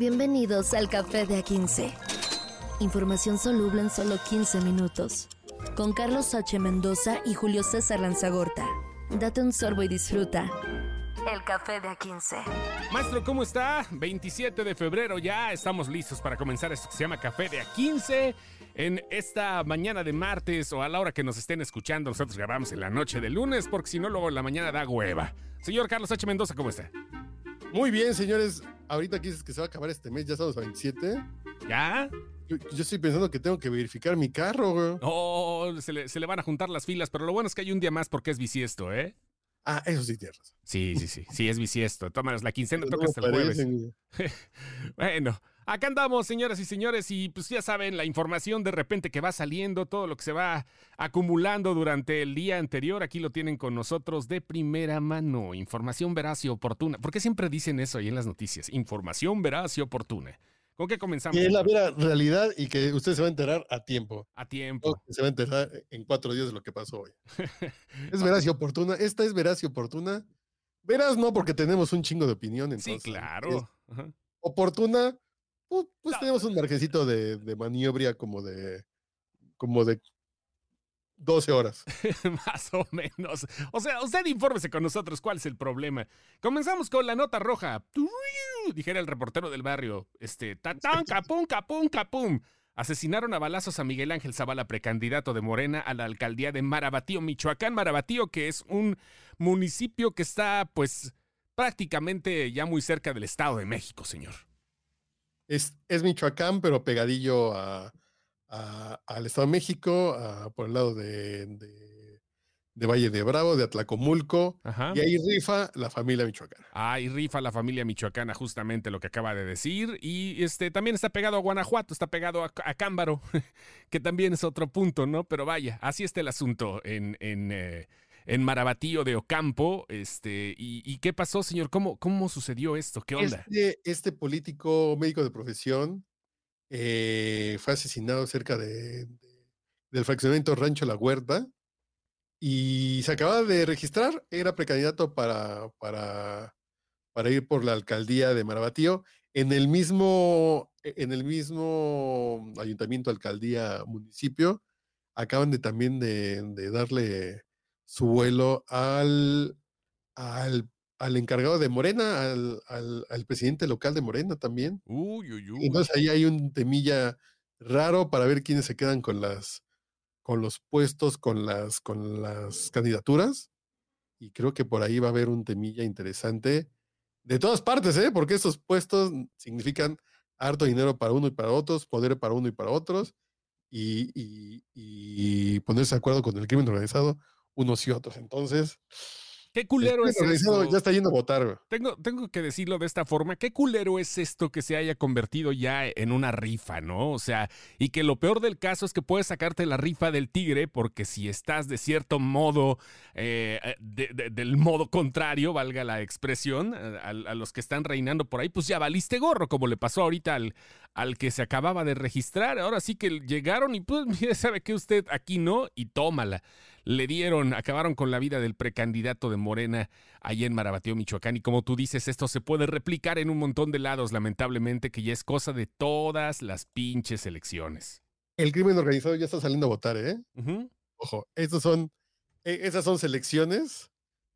Bienvenidos al Café de A15. Información soluble en solo 15 minutos. Con Carlos H. Mendoza y Julio César Lanzagorta. Date un sorbo y disfruta. El Café de A15. Maestro, ¿cómo está? 27 de febrero ya estamos listos para comenzar esto que se llama Café de A15. En esta mañana de martes o a la hora que nos estén escuchando, nosotros grabamos en la noche de lunes porque si no, luego en la mañana da hueva. Señor Carlos H. Mendoza, ¿cómo está? Muy bien, señores. Ahorita que dices que se va a acabar este mes, ya estamos a 27. ¿Ya? Yo, yo estoy pensando que tengo que verificar mi carro, güey. Oh, se le, se le van a juntar las filas, pero lo bueno es que hay un día más porque es bisiesto, ¿eh? Ah, eso sí tienes razón. Sí, sí, sí, sí, es bisiesto. Tómanos la quincena, No toca hasta el jueves. Bueno, acá andamos, señoras y señores, y pues ya saben, la información de repente que va saliendo, todo lo que se va acumulando durante el día anterior, aquí lo tienen con nosotros de primera mano. Información veraz y oportuna. ¿Por qué siempre dicen eso ahí en las noticias? Información veraz y oportuna. ¿Con qué comenzamos? Y es la vera realidad y que usted se va a enterar a tiempo. A tiempo. que se va a enterar en cuatro días de lo que pasó hoy. Es veraz y oportuna. Esta es veraz y oportuna. Veraz no, porque tenemos un chingo de opinión. Sí, Entonces, es claro. Oportuna, pues, pues No. tenemos un margecito de, de maniobra como de, como de 12 horas. Más o menos. O sea, usted infórmese con nosotros cuál es el problema. Comenzamos con la nota roja. Dijera el reportero del barrio. Este, tatán, capum, capum, capum. Asesinaron a balazos a Miguel Ángel Zavala, precandidato de Morena a la alcaldía de Marabatío, Michoacán. Marabatío, que es un municipio que está, pues, prácticamente ya muy cerca del Estado de México, señor. Es, es Michoacán, pero pegadillo a, a- al Estado de México, a- por el lado de, de- de Valle de Bravo, de Atlacomulco, Ajá. y ahí rifa la familia michoacana. Ah, y rifa la familia michoacana, justamente lo que acaba de decir. Y este también está pegado a Guanajuato, está pegado a, a Cámbaro, que también es otro punto, ¿no? Pero vaya, así está el asunto en, en, eh, en Marabatío de Ocampo. Este, y, y qué pasó, señor? ¿Cómo, ¿Cómo sucedió esto? ¿Qué onda? Este, este político médico de profesión eh, fue asesinado cerca de, de- del fraccionamiento Rancho La Huerta y se acaba de registrar, era precandidato para, para, para ir por la alcaldía de Marabatío en el mismo, e, en el mismo ayuntamiento, alcaldía, municipio. Acaban de también de, de darle su vuelo al, al al encargado de Morena, al, al- al presidente local de Morena también. Uy, uy, uy. Entonces ahí hay un temilla raro para ver quiénes se quedan con las con los puestos, con las con las candidaturas. Y creo que por ahí va a haber un temilla interesante de todas partes, ¿eh? Porque esos puestos significan harto dinero para uno y para otros, poder para uno y para otros, y, y- y ponerse de acuerdo con el crimen organizado unos y otros. Entonces, qué culero es esto? ya está yendo a votar. güey. Tengo, tengo que decirlo de esta forma, qué culero es esto que se haya convertido ya en una rifa, ¿no? O sea, y que lo peor del caso es que puedes sacarte la rifa del tigre porque si estás de cierto modo, eh, eh, de- de- del modo contrario, valga la expresión, a, a- a los que están reinando por ahí, pues ya valiste gorro, como le pasó ahorita al, al que se acababa de registrar. Ahora sí que llegaron y pues, mire, sabe que usted aquí no, y tómala. Le dieron, acabaron con la vida del precandidato de Morena allá en Marabatío, Michoacán. Y como tú dices, esto se puede replicar en un montón de lados, lamentablemente, que ya es cosa de todas las pinches elecciones. El crimen organizado ya está saliendo a votar, ¿eh? Ojo, estos son, e- esas son selecciones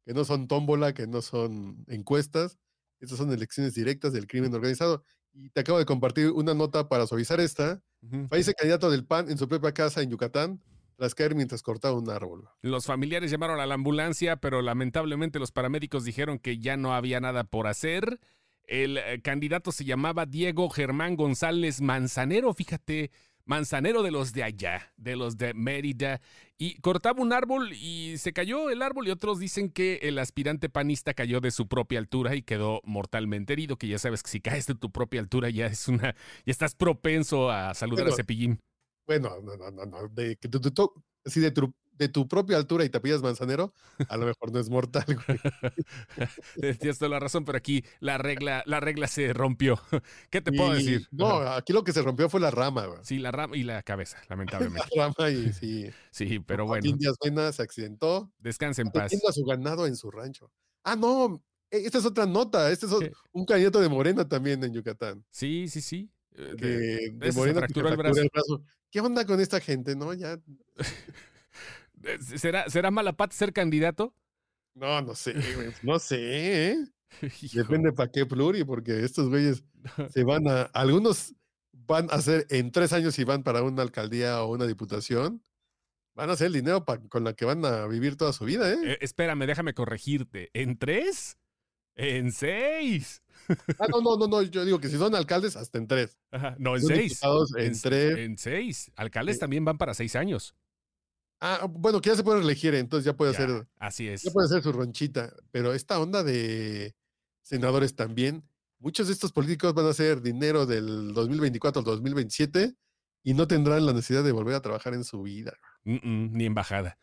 que no son tómbola, que no son encuestas, estas son elecciones directas del crimen organizado. Y te acabo de compartir una nota para suavizar esta. Ujú. Fallece candidato del PAN en su propia casa en Yucatán tras caer mientras cortaba un árbol. Los familiares llamaron a la ambulancia, pero lamentablemente los paramédicos dijeron que ya no había nada por hacer. El eh, candidato se llamaba Diego Germán González Manzanero, fíjate, Manzanero de los de allá, de los de Mérida, y cortaba un árbol y se cayó el árbol y otros dicen que el aspirante panista cayó de su propia altura y quedó mortalmente herido, que ya sabes que si caes de tu propia altura ya es una, ya estás propenso a saludar Bueno, a Cepillín. Bueno, no, no, no, no. De, que tu- tu- tu- así de tu, de tu propia altura y te pillas manzanero, a lo mejor no es mortal, güey. Tienes toda la razón, pero aquí la regla, la regla se rompió. ¿Qué te puedo Y- decir? No, aquí lo que se rompió fue la rama, güey. Sí, la rama y la cabeza, La lamentablemente. rama y sí. Sí, pero bueno, Díaz Mena se accidentó. descansa en paz. A su ganado en su rancho. Ah, no, esta es otra nota. Este es un candidato de Morena también en Yucatán. Sí, sí, sí. Eh, de, de, Morena que el brazo. ¿Qué onda con esta gente? No, ya. ¿Será, ¿Será mala pata ser candidato? No, no sé, No sé, ¿eh? Depende para qué pluri, porque estos güeyes se van a. Algunos van a hacer en tres años y van para una alcaldía o una diputación. Van a hacer el dinero con la que van a vivir toda su vida, ¿eh? ¿eh? Espérame, déjame corregirte. ¿En tres? ¿En seis? Ah, no, no, no, no. Yo digo que si son alcaldes, hasta en tres. No, en seis. En, tres. En seis. Alcaldes también van para seis años. Ah, bueno, que ya se puede elegir, entonces ya puede hacer. Así es. Ya puede hacer su ronchita. Pero esta onda de senadores también, muchos de estos políticos van a hacer dinero del 2024 al 2027 y no tendrán la necesidad de volver a trabajar en su vida. ni embajada.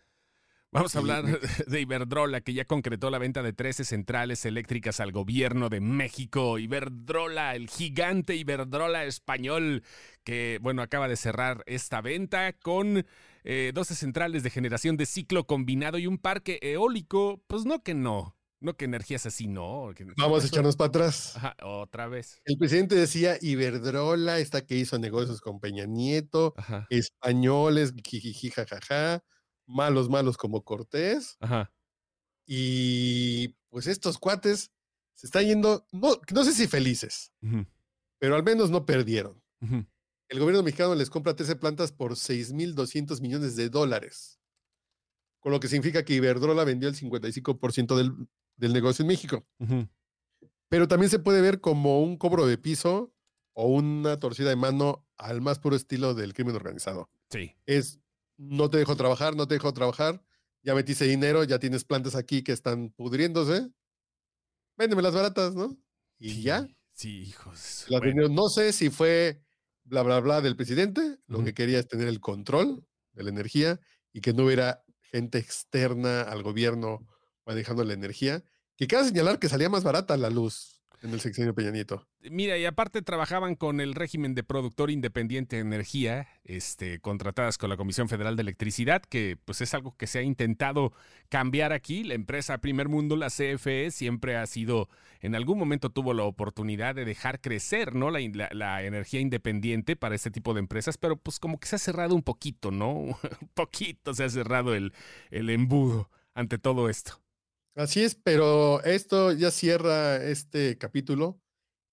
Vamos a hablar de Iberdrola, que ya concretó la venta de 13 centrales eléctricas al gobierno de México. Iberdrola, el gigante Iberdrola español, que, bueno, acaba de cerrar esta venta con 12 eh, centrales de generación de ciclo combinado y un parque eólico. Pues no que no. No que energías así, no. Vamos a echarnos para atrás. otra vez. El presidente decía Iberdrola, esta que hizo negocios con Peña Nieto, españoles, jijiji, jajaja malos, malos como Cortés. Ajá. Y pues estos cuates se están yendo, no, no sé si felices, pero al menos no perdieron. El gobierno mexicano les compra 13 plantas por 6.200 millones de dólares, con lo que significa que Iberdrola vendió el 55% del, del, negocio en México. Pero también se puede ver como un cobro de piso o una torcida de mano al más puro estilo del crimen organizado. Sí. Es no te dejo trabajar, no te dejo trabajar, ya metiste dinero, ya tienes plantas aquí que están pudriéndose, véndeme las baratas, ¿no? Y ya. Sí, hijos. No sé si fue bla, bla, bla del presidente, lo que quería es tener el control de la energía y que no hubiera gente externa al gobierno manejando la energía, que cabe señalar que salía más barata la luz en el sexenio Peña. Mira, y aparte trabajaban con el régimen de productor independiente de energía, este, contratadas con la Comisión Federal de Electricidad, que pues es algo que se ha intentado cambiar aquí. La empresa Primer Mundo, la CFE, siempre ha sido, en algún momento tuvo la oportunidad de dejar crecer, ¿no? La, energía independiente para este tipo de empresas, pero pues como que se ha cerrado un poquito, ¿no? un poquito se ha cerrado el, el embudo ante todo esto. Así es, pero esto ya cierra este capítulo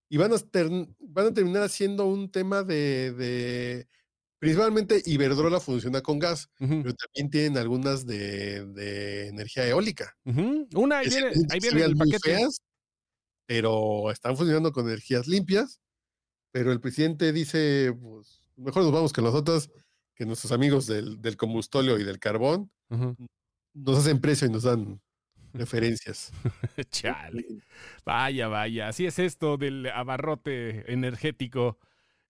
y van a, van a terminar haciendo un tema de, principalmente Iberdrola funciona con gas, pero también tienen algunas de, energía eólica. Una, ahí viene, ahí viene el paquete. pero están funcionando con energías limpias, pero el presidente dice, pues mejor nos vamos que nosotros, que nuestros amigos del, del combustóleo y del carbón nos hacen precio y nos dan referencias. Chale. Vaya, vaya. Así es esto del abarrote energético.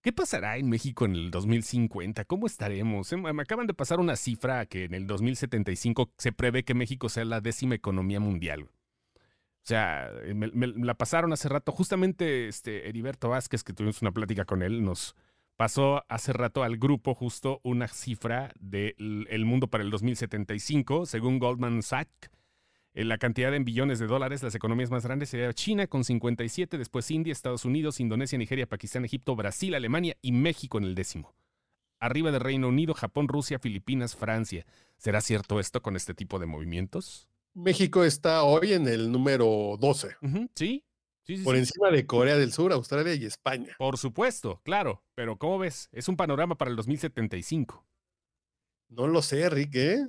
¿Qué pasará en México en el 2050? ¿Cómo estaremos? Em, me acaban de pasar una cifra que en el 2075 se prevé que México sea la décima economía mundial. O sea, eh, me, la pasaron hace rato. Justamente este Heriberto Vázquez, que tuvimos una plática con él, nos pasó hace rato al grupo justo una cifra del mundo para el 2075, según Goldman Sachs la cantidad en billones de dólares, las economías más grandes serían China con 57, después India, Estados Unidos, Indonesia, Nigeria, Pakistán, Egipto, Brasil, Alemania y México en el décimo. Arriba de Reino Unido, Japón, Rusia, Filipinas, Francia. ¿Será cierto esto con este tipo de movimientos? México está hoy en el número 12. ¿Sí? Por encima de Corea del Sur, Australia y España. Por supuesto, claro. Pero ¿cómo ves? Es un panorama para el 2075. No lo sé, Rick, ¿eh?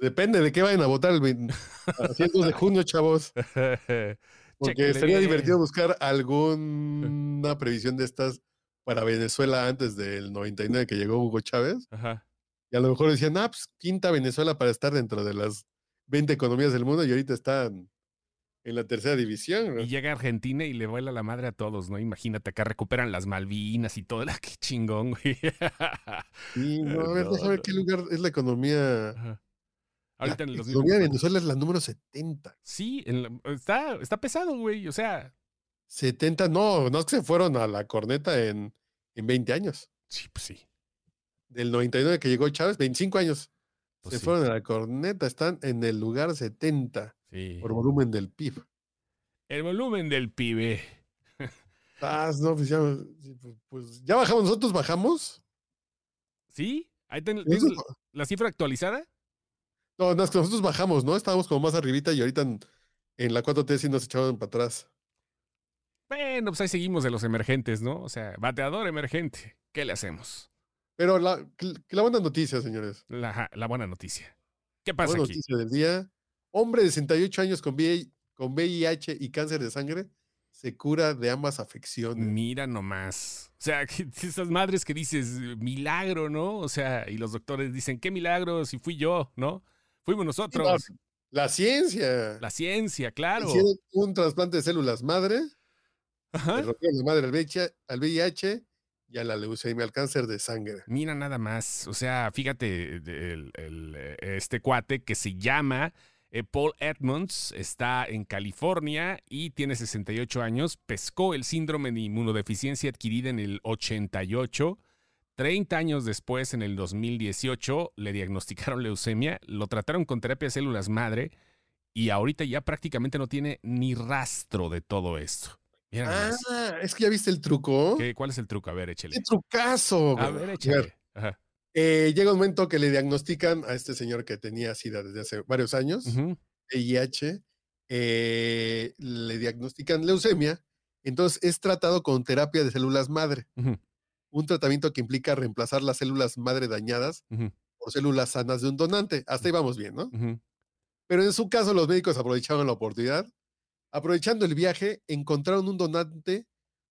Depende de qué vayan a votar el 20, de junio, chavos. Porque sería divertido buscar alguna previsión de estas para Venezuela antes del 99 que llegó Hugo Chávez. Y a lo mejor decían, ah, pues quinta Venezuela para estar dentro de las 20 economías del mundo y ahorita están en la tercera división. Y llega Argentina y le vuela la madre a todos, ¿no? Imagínate, acá recuperan las Malvinas y todo, la qué chingón, güey. Sí, no, a ver, déjame ver qué lugar es la economía. Ahorita en los de Venezuela es la número 70. Sí, está, está pesado, güey. O sea. 70, no, no es que se fueron a la corneta en, en 20 años. Sí, pues sí. Del 99 que llegó Chávez, 25 años. Pues se fueron a la corneta, están en el lugar 70 por volumen del PIB. El volumen del pibe. Ah, no, pues ya, pues, pues ya bajamos, nosotros bajamos. ¿Sí? ¿Ahí ten- la cifra actualizada? No, no, es que nosotros bajamos, ¿no? Estábamos como más arribita y ahorita en, en la 4T sí nos echaban para atrás. Bueno, pues ahí seguimos de los emergentes, ¿no? O sea, bateador emergente. ¿Qué le hacemos? Pero la, la buena noticia, señores. La, la buena noticia. ¿Qué La pasa buena aquí? noticia del día. Hombre de 68 años con, VI con VIH y cáncer de sangre se cura de ambas afecciones. Mira nomás. O sea, esas madres que dices, milagro, ¿no? O sea, y los doctores dicen, ¿qué milagro si fui yo, ¿no? Fuimos nosotros. La ciencia. La ciencia, claro. Hicieron un trasplante de células madre, Ajá. le madre al VIH, al VIH y a la leucemia, al cáncer de sangre. Mira nada más. O sea, fíjate, el- el, este cuate que se llama eh, Paul Edmonds, está en California y tiene 68 años, pescó el síndrome de inmunodeficiencia adquirida en el 88. 30 años después, en el 2018, le diagnosticaron leucemia, lo trataron con terapia de células madre y ahorita ya prácticamente no tiene ni rastro de todo esto. Mira. Ah, es que ya viste el truco. ¿Qué- ¿Cuál es el truco? A ver, échale. ¡Qué trucazo! A ver, échale. Ajá. eh, llega un momento que le diagnostican a este señor que tenía SIDA desde hace varios años. VIH, eh, le diagnostican leucemia, entonces es tratado con terapia de células madre. Un tratamiento que implica reemplazar las células madre dañadas Ujú. por células sanas de un donante. Hasta ahí vamos bien, ¿no? Ujú. Pero en su caso los médicos aprovecharon la oportunidad, aprovechando el viaje, encontraron un donante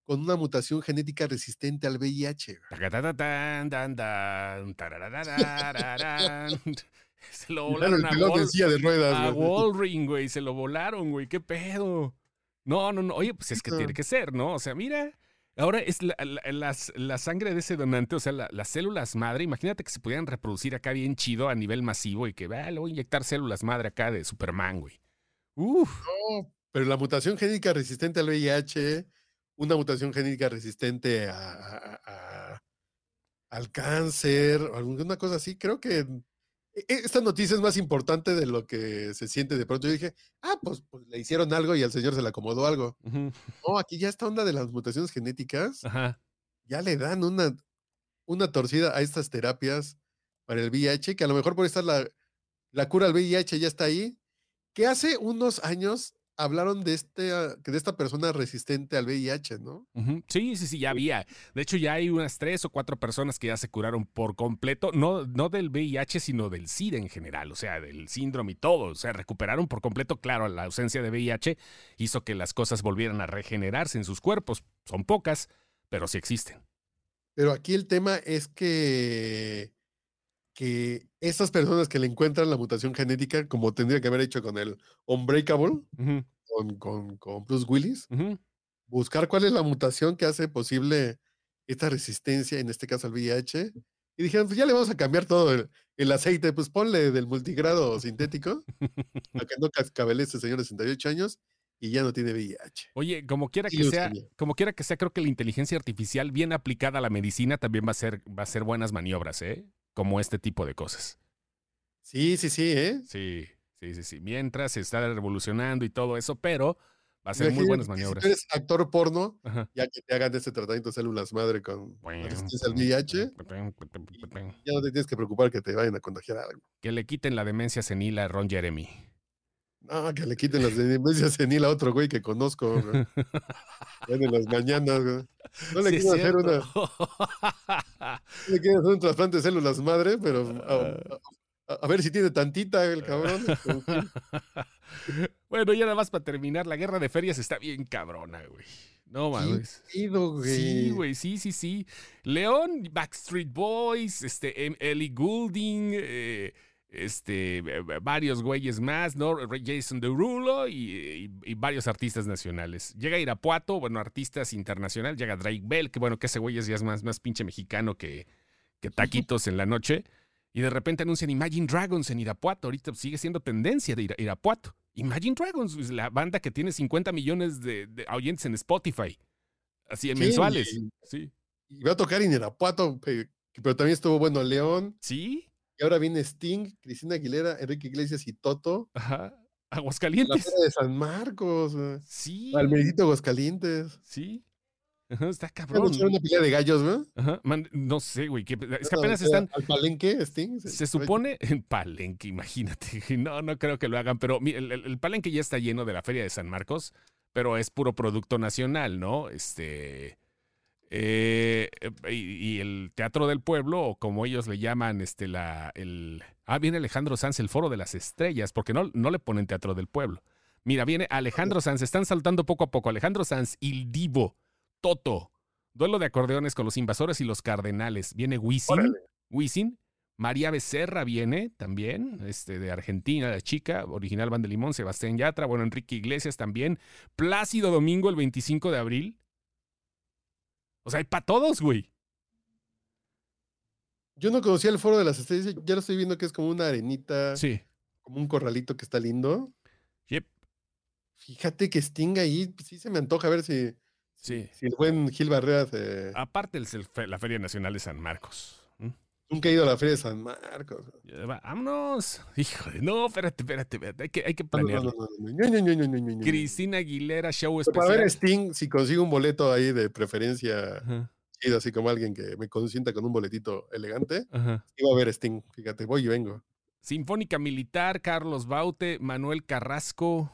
con una mutación genética resistente al VIH. Se lo Claro, volaron a, pelón en Wal- silla de ruedas. a. Walring, güey. Se lo volaron, güey. ¿Qué pedo? No, no, no. Oye, pues es que No. tiene que ser, ¿no? O sea, mira. Ahora es la, la- sangre de ese donante, o sea, la- las células madre. Imagínate que se pudieran reproducir acá bien chido a nivel masivo y que, va, le voy a inyectar células madre acá de Superman, güey. Uf. No, pero la mutación genética resistente al VIH, una mutación genética resistente al cáncer, o alguna cosa así, creo que esta noticia es más importante de lo que se siente de pronto. Yo dije, ah, pues, pues le hicieron algo y al señor se le acomodó algo. No, aquí ya esta onda de las mutaciones genéticas, Ajá. ya le dan una, una torcida a estas terapias para el VIH, que a lo mejor por estar la, la cura al VIH ya está ahí, que hace unos años hablaron de, este, ah, de esta persona resistente al VIH, ¿no? Sí, sí, sí, ya había. De hecho, ya hay unas tres o cuatro personas que ya se curaron por completo, no, no del VIH, sino del SIDA en general, o sea, del síndrome y todo. O sea, recuperaron por completo, claro, la ausencia de VIH hizo que las cosas volvieran a regenerarse en sus cuerpos. Son pocas, pero sí existen. Pero aquí el tema es que, que estas personas que le encuentran la mutación genética, como tendría que haber hecho con el Unbreakable, Ujú, con, con, con Bruce Willis, buscar cuál es la mutación que hace posible esta resistencia, en este caso al VIH. Y dijeron, pues ya le vamos a cambiar todo el, el aceite, pues ponle del multigrado sintético, a que no cascabele este señor de 68 años y ya no tiene VIH. Oye, como quiera que sea, como quiera que sea, creo que la inteligencia artificial bien aplicada a la medicina también va a ser, va a ser buenas maniobras, ¿eh? Como este tipo de cosas. Sí, sí, sí, ¿eh? Sí, sí, sí, sí. Mientras se está revolucionando y todo eso, pero va a ser muy buenas maniobras. Si eres actor porno, Ajá. ya que te hagan este tratamiento de células madre con Bueno, resistencia al VIH, ya no te tienes que preocupar que te vayan a contagiar algo. Que le quiten la demencia senil a Ron Jeremy. No, que le quiten las demencias senil a otro güey que conozco, güey. En las mañanas, güey. No le Sí, quiero hacer una, no le quiero hacer un trasplante de células madre, pero a, a- a ver si tiene tantita el cabrón. bueno, ya nada más para terminar, la guerra de ferias está bien cabrona, güey. No ¿Qué mames. güey? Sí, güey, sí, sí, sí. León, Backstreet Boys, este, Em- Ellie Goulding, eh, este, eh, varios güeyes más, ¿no? Jason Derulo y, y- y varios artistas nacionales. Llega Irapuato, bueno, artistas internacional, llega Drake Bell, que bueno, que ese güey es ya es más, más pinche mexicano que, que taquitos en la noche. Y de repente anuncian Imagine Dragons en Irapuato. Ahorita sigue siendo tendencia de Ira- Irapuato. Imagine Dragons es la banda que tiene 50 millones de, de oyentes en Spotify. Así en Sí, mensuales. y- Sí. Y va a tocar en Irapuato, pe- pero también estuvo bueno León. Sí. Y ahora viene Sting, Cristina Aguilera, Enrique Iglesias y Toto. Ajá. La Aguascalientes. feria de San Marcos. Sí. Al meritito Aguascalientes. Sí. Ajá, está ¿Van a cabrón. echar una pelea de gallos, güey? Ajá, man, no sé, güey. que- Es que apenas están. Al palenque, Sting. Se supone en Palenque, imagínate. No, no creo que lo hagan, pero mi- el, el- el Palenque ya está lleno de la Feria de San Marcos, pero es puro producto nacional, ¿no? Este. Eh, y, y el Teatro del Pueblo, o como ellos le llaman, este, la. El, ah, viene Alejandro Sanz, el Foro de las Estrellas, porque no, no le ponen Teatro del Pueblo. Mira, viene Alejandro Sanz, están saltando poco a poco. Alejandro Sanz, Il Divo, Toto, duelo de acordeones con los invasores y los cardenales. Viene Wisin. Wisin. María Becerra viene también, este, de Argentina, la chica, original Van de Limón, Sebastián Yatra, bueno, Enrique Iglesias también. Plácido Domingo el 25 de abril. O sea, hay para todos, güey. Yo no conocía el foro de las estrellas, ya lo estoy viendo que es como una arenita, Sí. como un corralito que está lindo. Yep. Fíjate que Sting ahí, pues, sí se me antoja ver si, Sí. si el buen Gil Barrera se- Aparte el, el fe- la Feria Nacional de San Marcos. Nunca he ido a la Feria de San Marcos. Vámonos. Híjole, no, espérate, espérate, espérate. Hay que, hay que planearlo. Cristina Aguilera, show especial. Para ver Sting, si consigo un boleto ahí de preferencia, así como alguien que me consienta con un boletito elegante, iba a ver Sting. Fíjate, voy y vengo. Sinfónica Militar, Carlos Baute, Manuel Carrasco,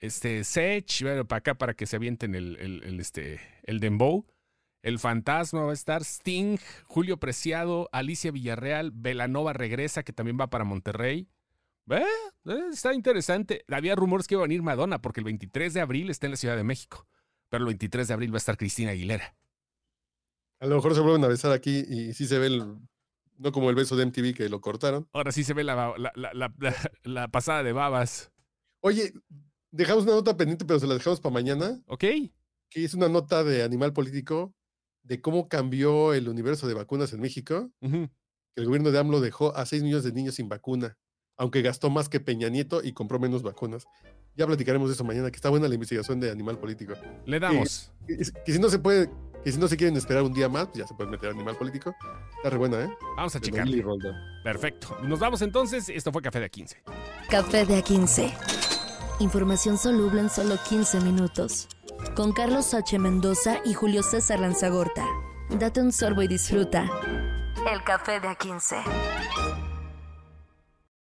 este, Sech, bueno, para acá para que se avienten el, el este, el Dembow. El Fantasma va a estar, Sting, Julio Preciado, Alicia Villarreal, Velanova regresa, que también va para Monterrey. Eh, eh, está interesante. Había rumores que iba a venir Madonna, porque el 23 de abril está en la Ciudad de México. Pero el 23 de abril va a estar Cristina Aguilera. A lo mejor se vuelven a besar aquí y sí se ve el. No como el beso de MTV que lo cortaron. Ahora sí se ve la, la, la, la- la- la pasada de babas. Oye, dejamos una nota pendiente, pero se la dejamos para mañana, ¿Ok? que es una nota de Animal Político de cómo cambió el universo de vacunas en México. Que el gobierno de AMLO dejó a 6 millones de niños sin vacuna, aunque gastó más que Peña Nieto y compró menos vacunas. Ya platicaremos de eso mañana, que está buena la investigación de Animal Político. Le damos. Que, si no se puede, que si no se quieren esperar un día más, pues ya se puede meter Animal Político. Está re buena, ¿eh? Vamos a checar. Perfecto. Nos vamos entonces. Esto fue Café de 15. Café de A15. Información soluble en solo 15 minutos. Con Carlos H. Mendoza y Julio César Lanzagorta. Date un sorbo y disfruta. El café de A15.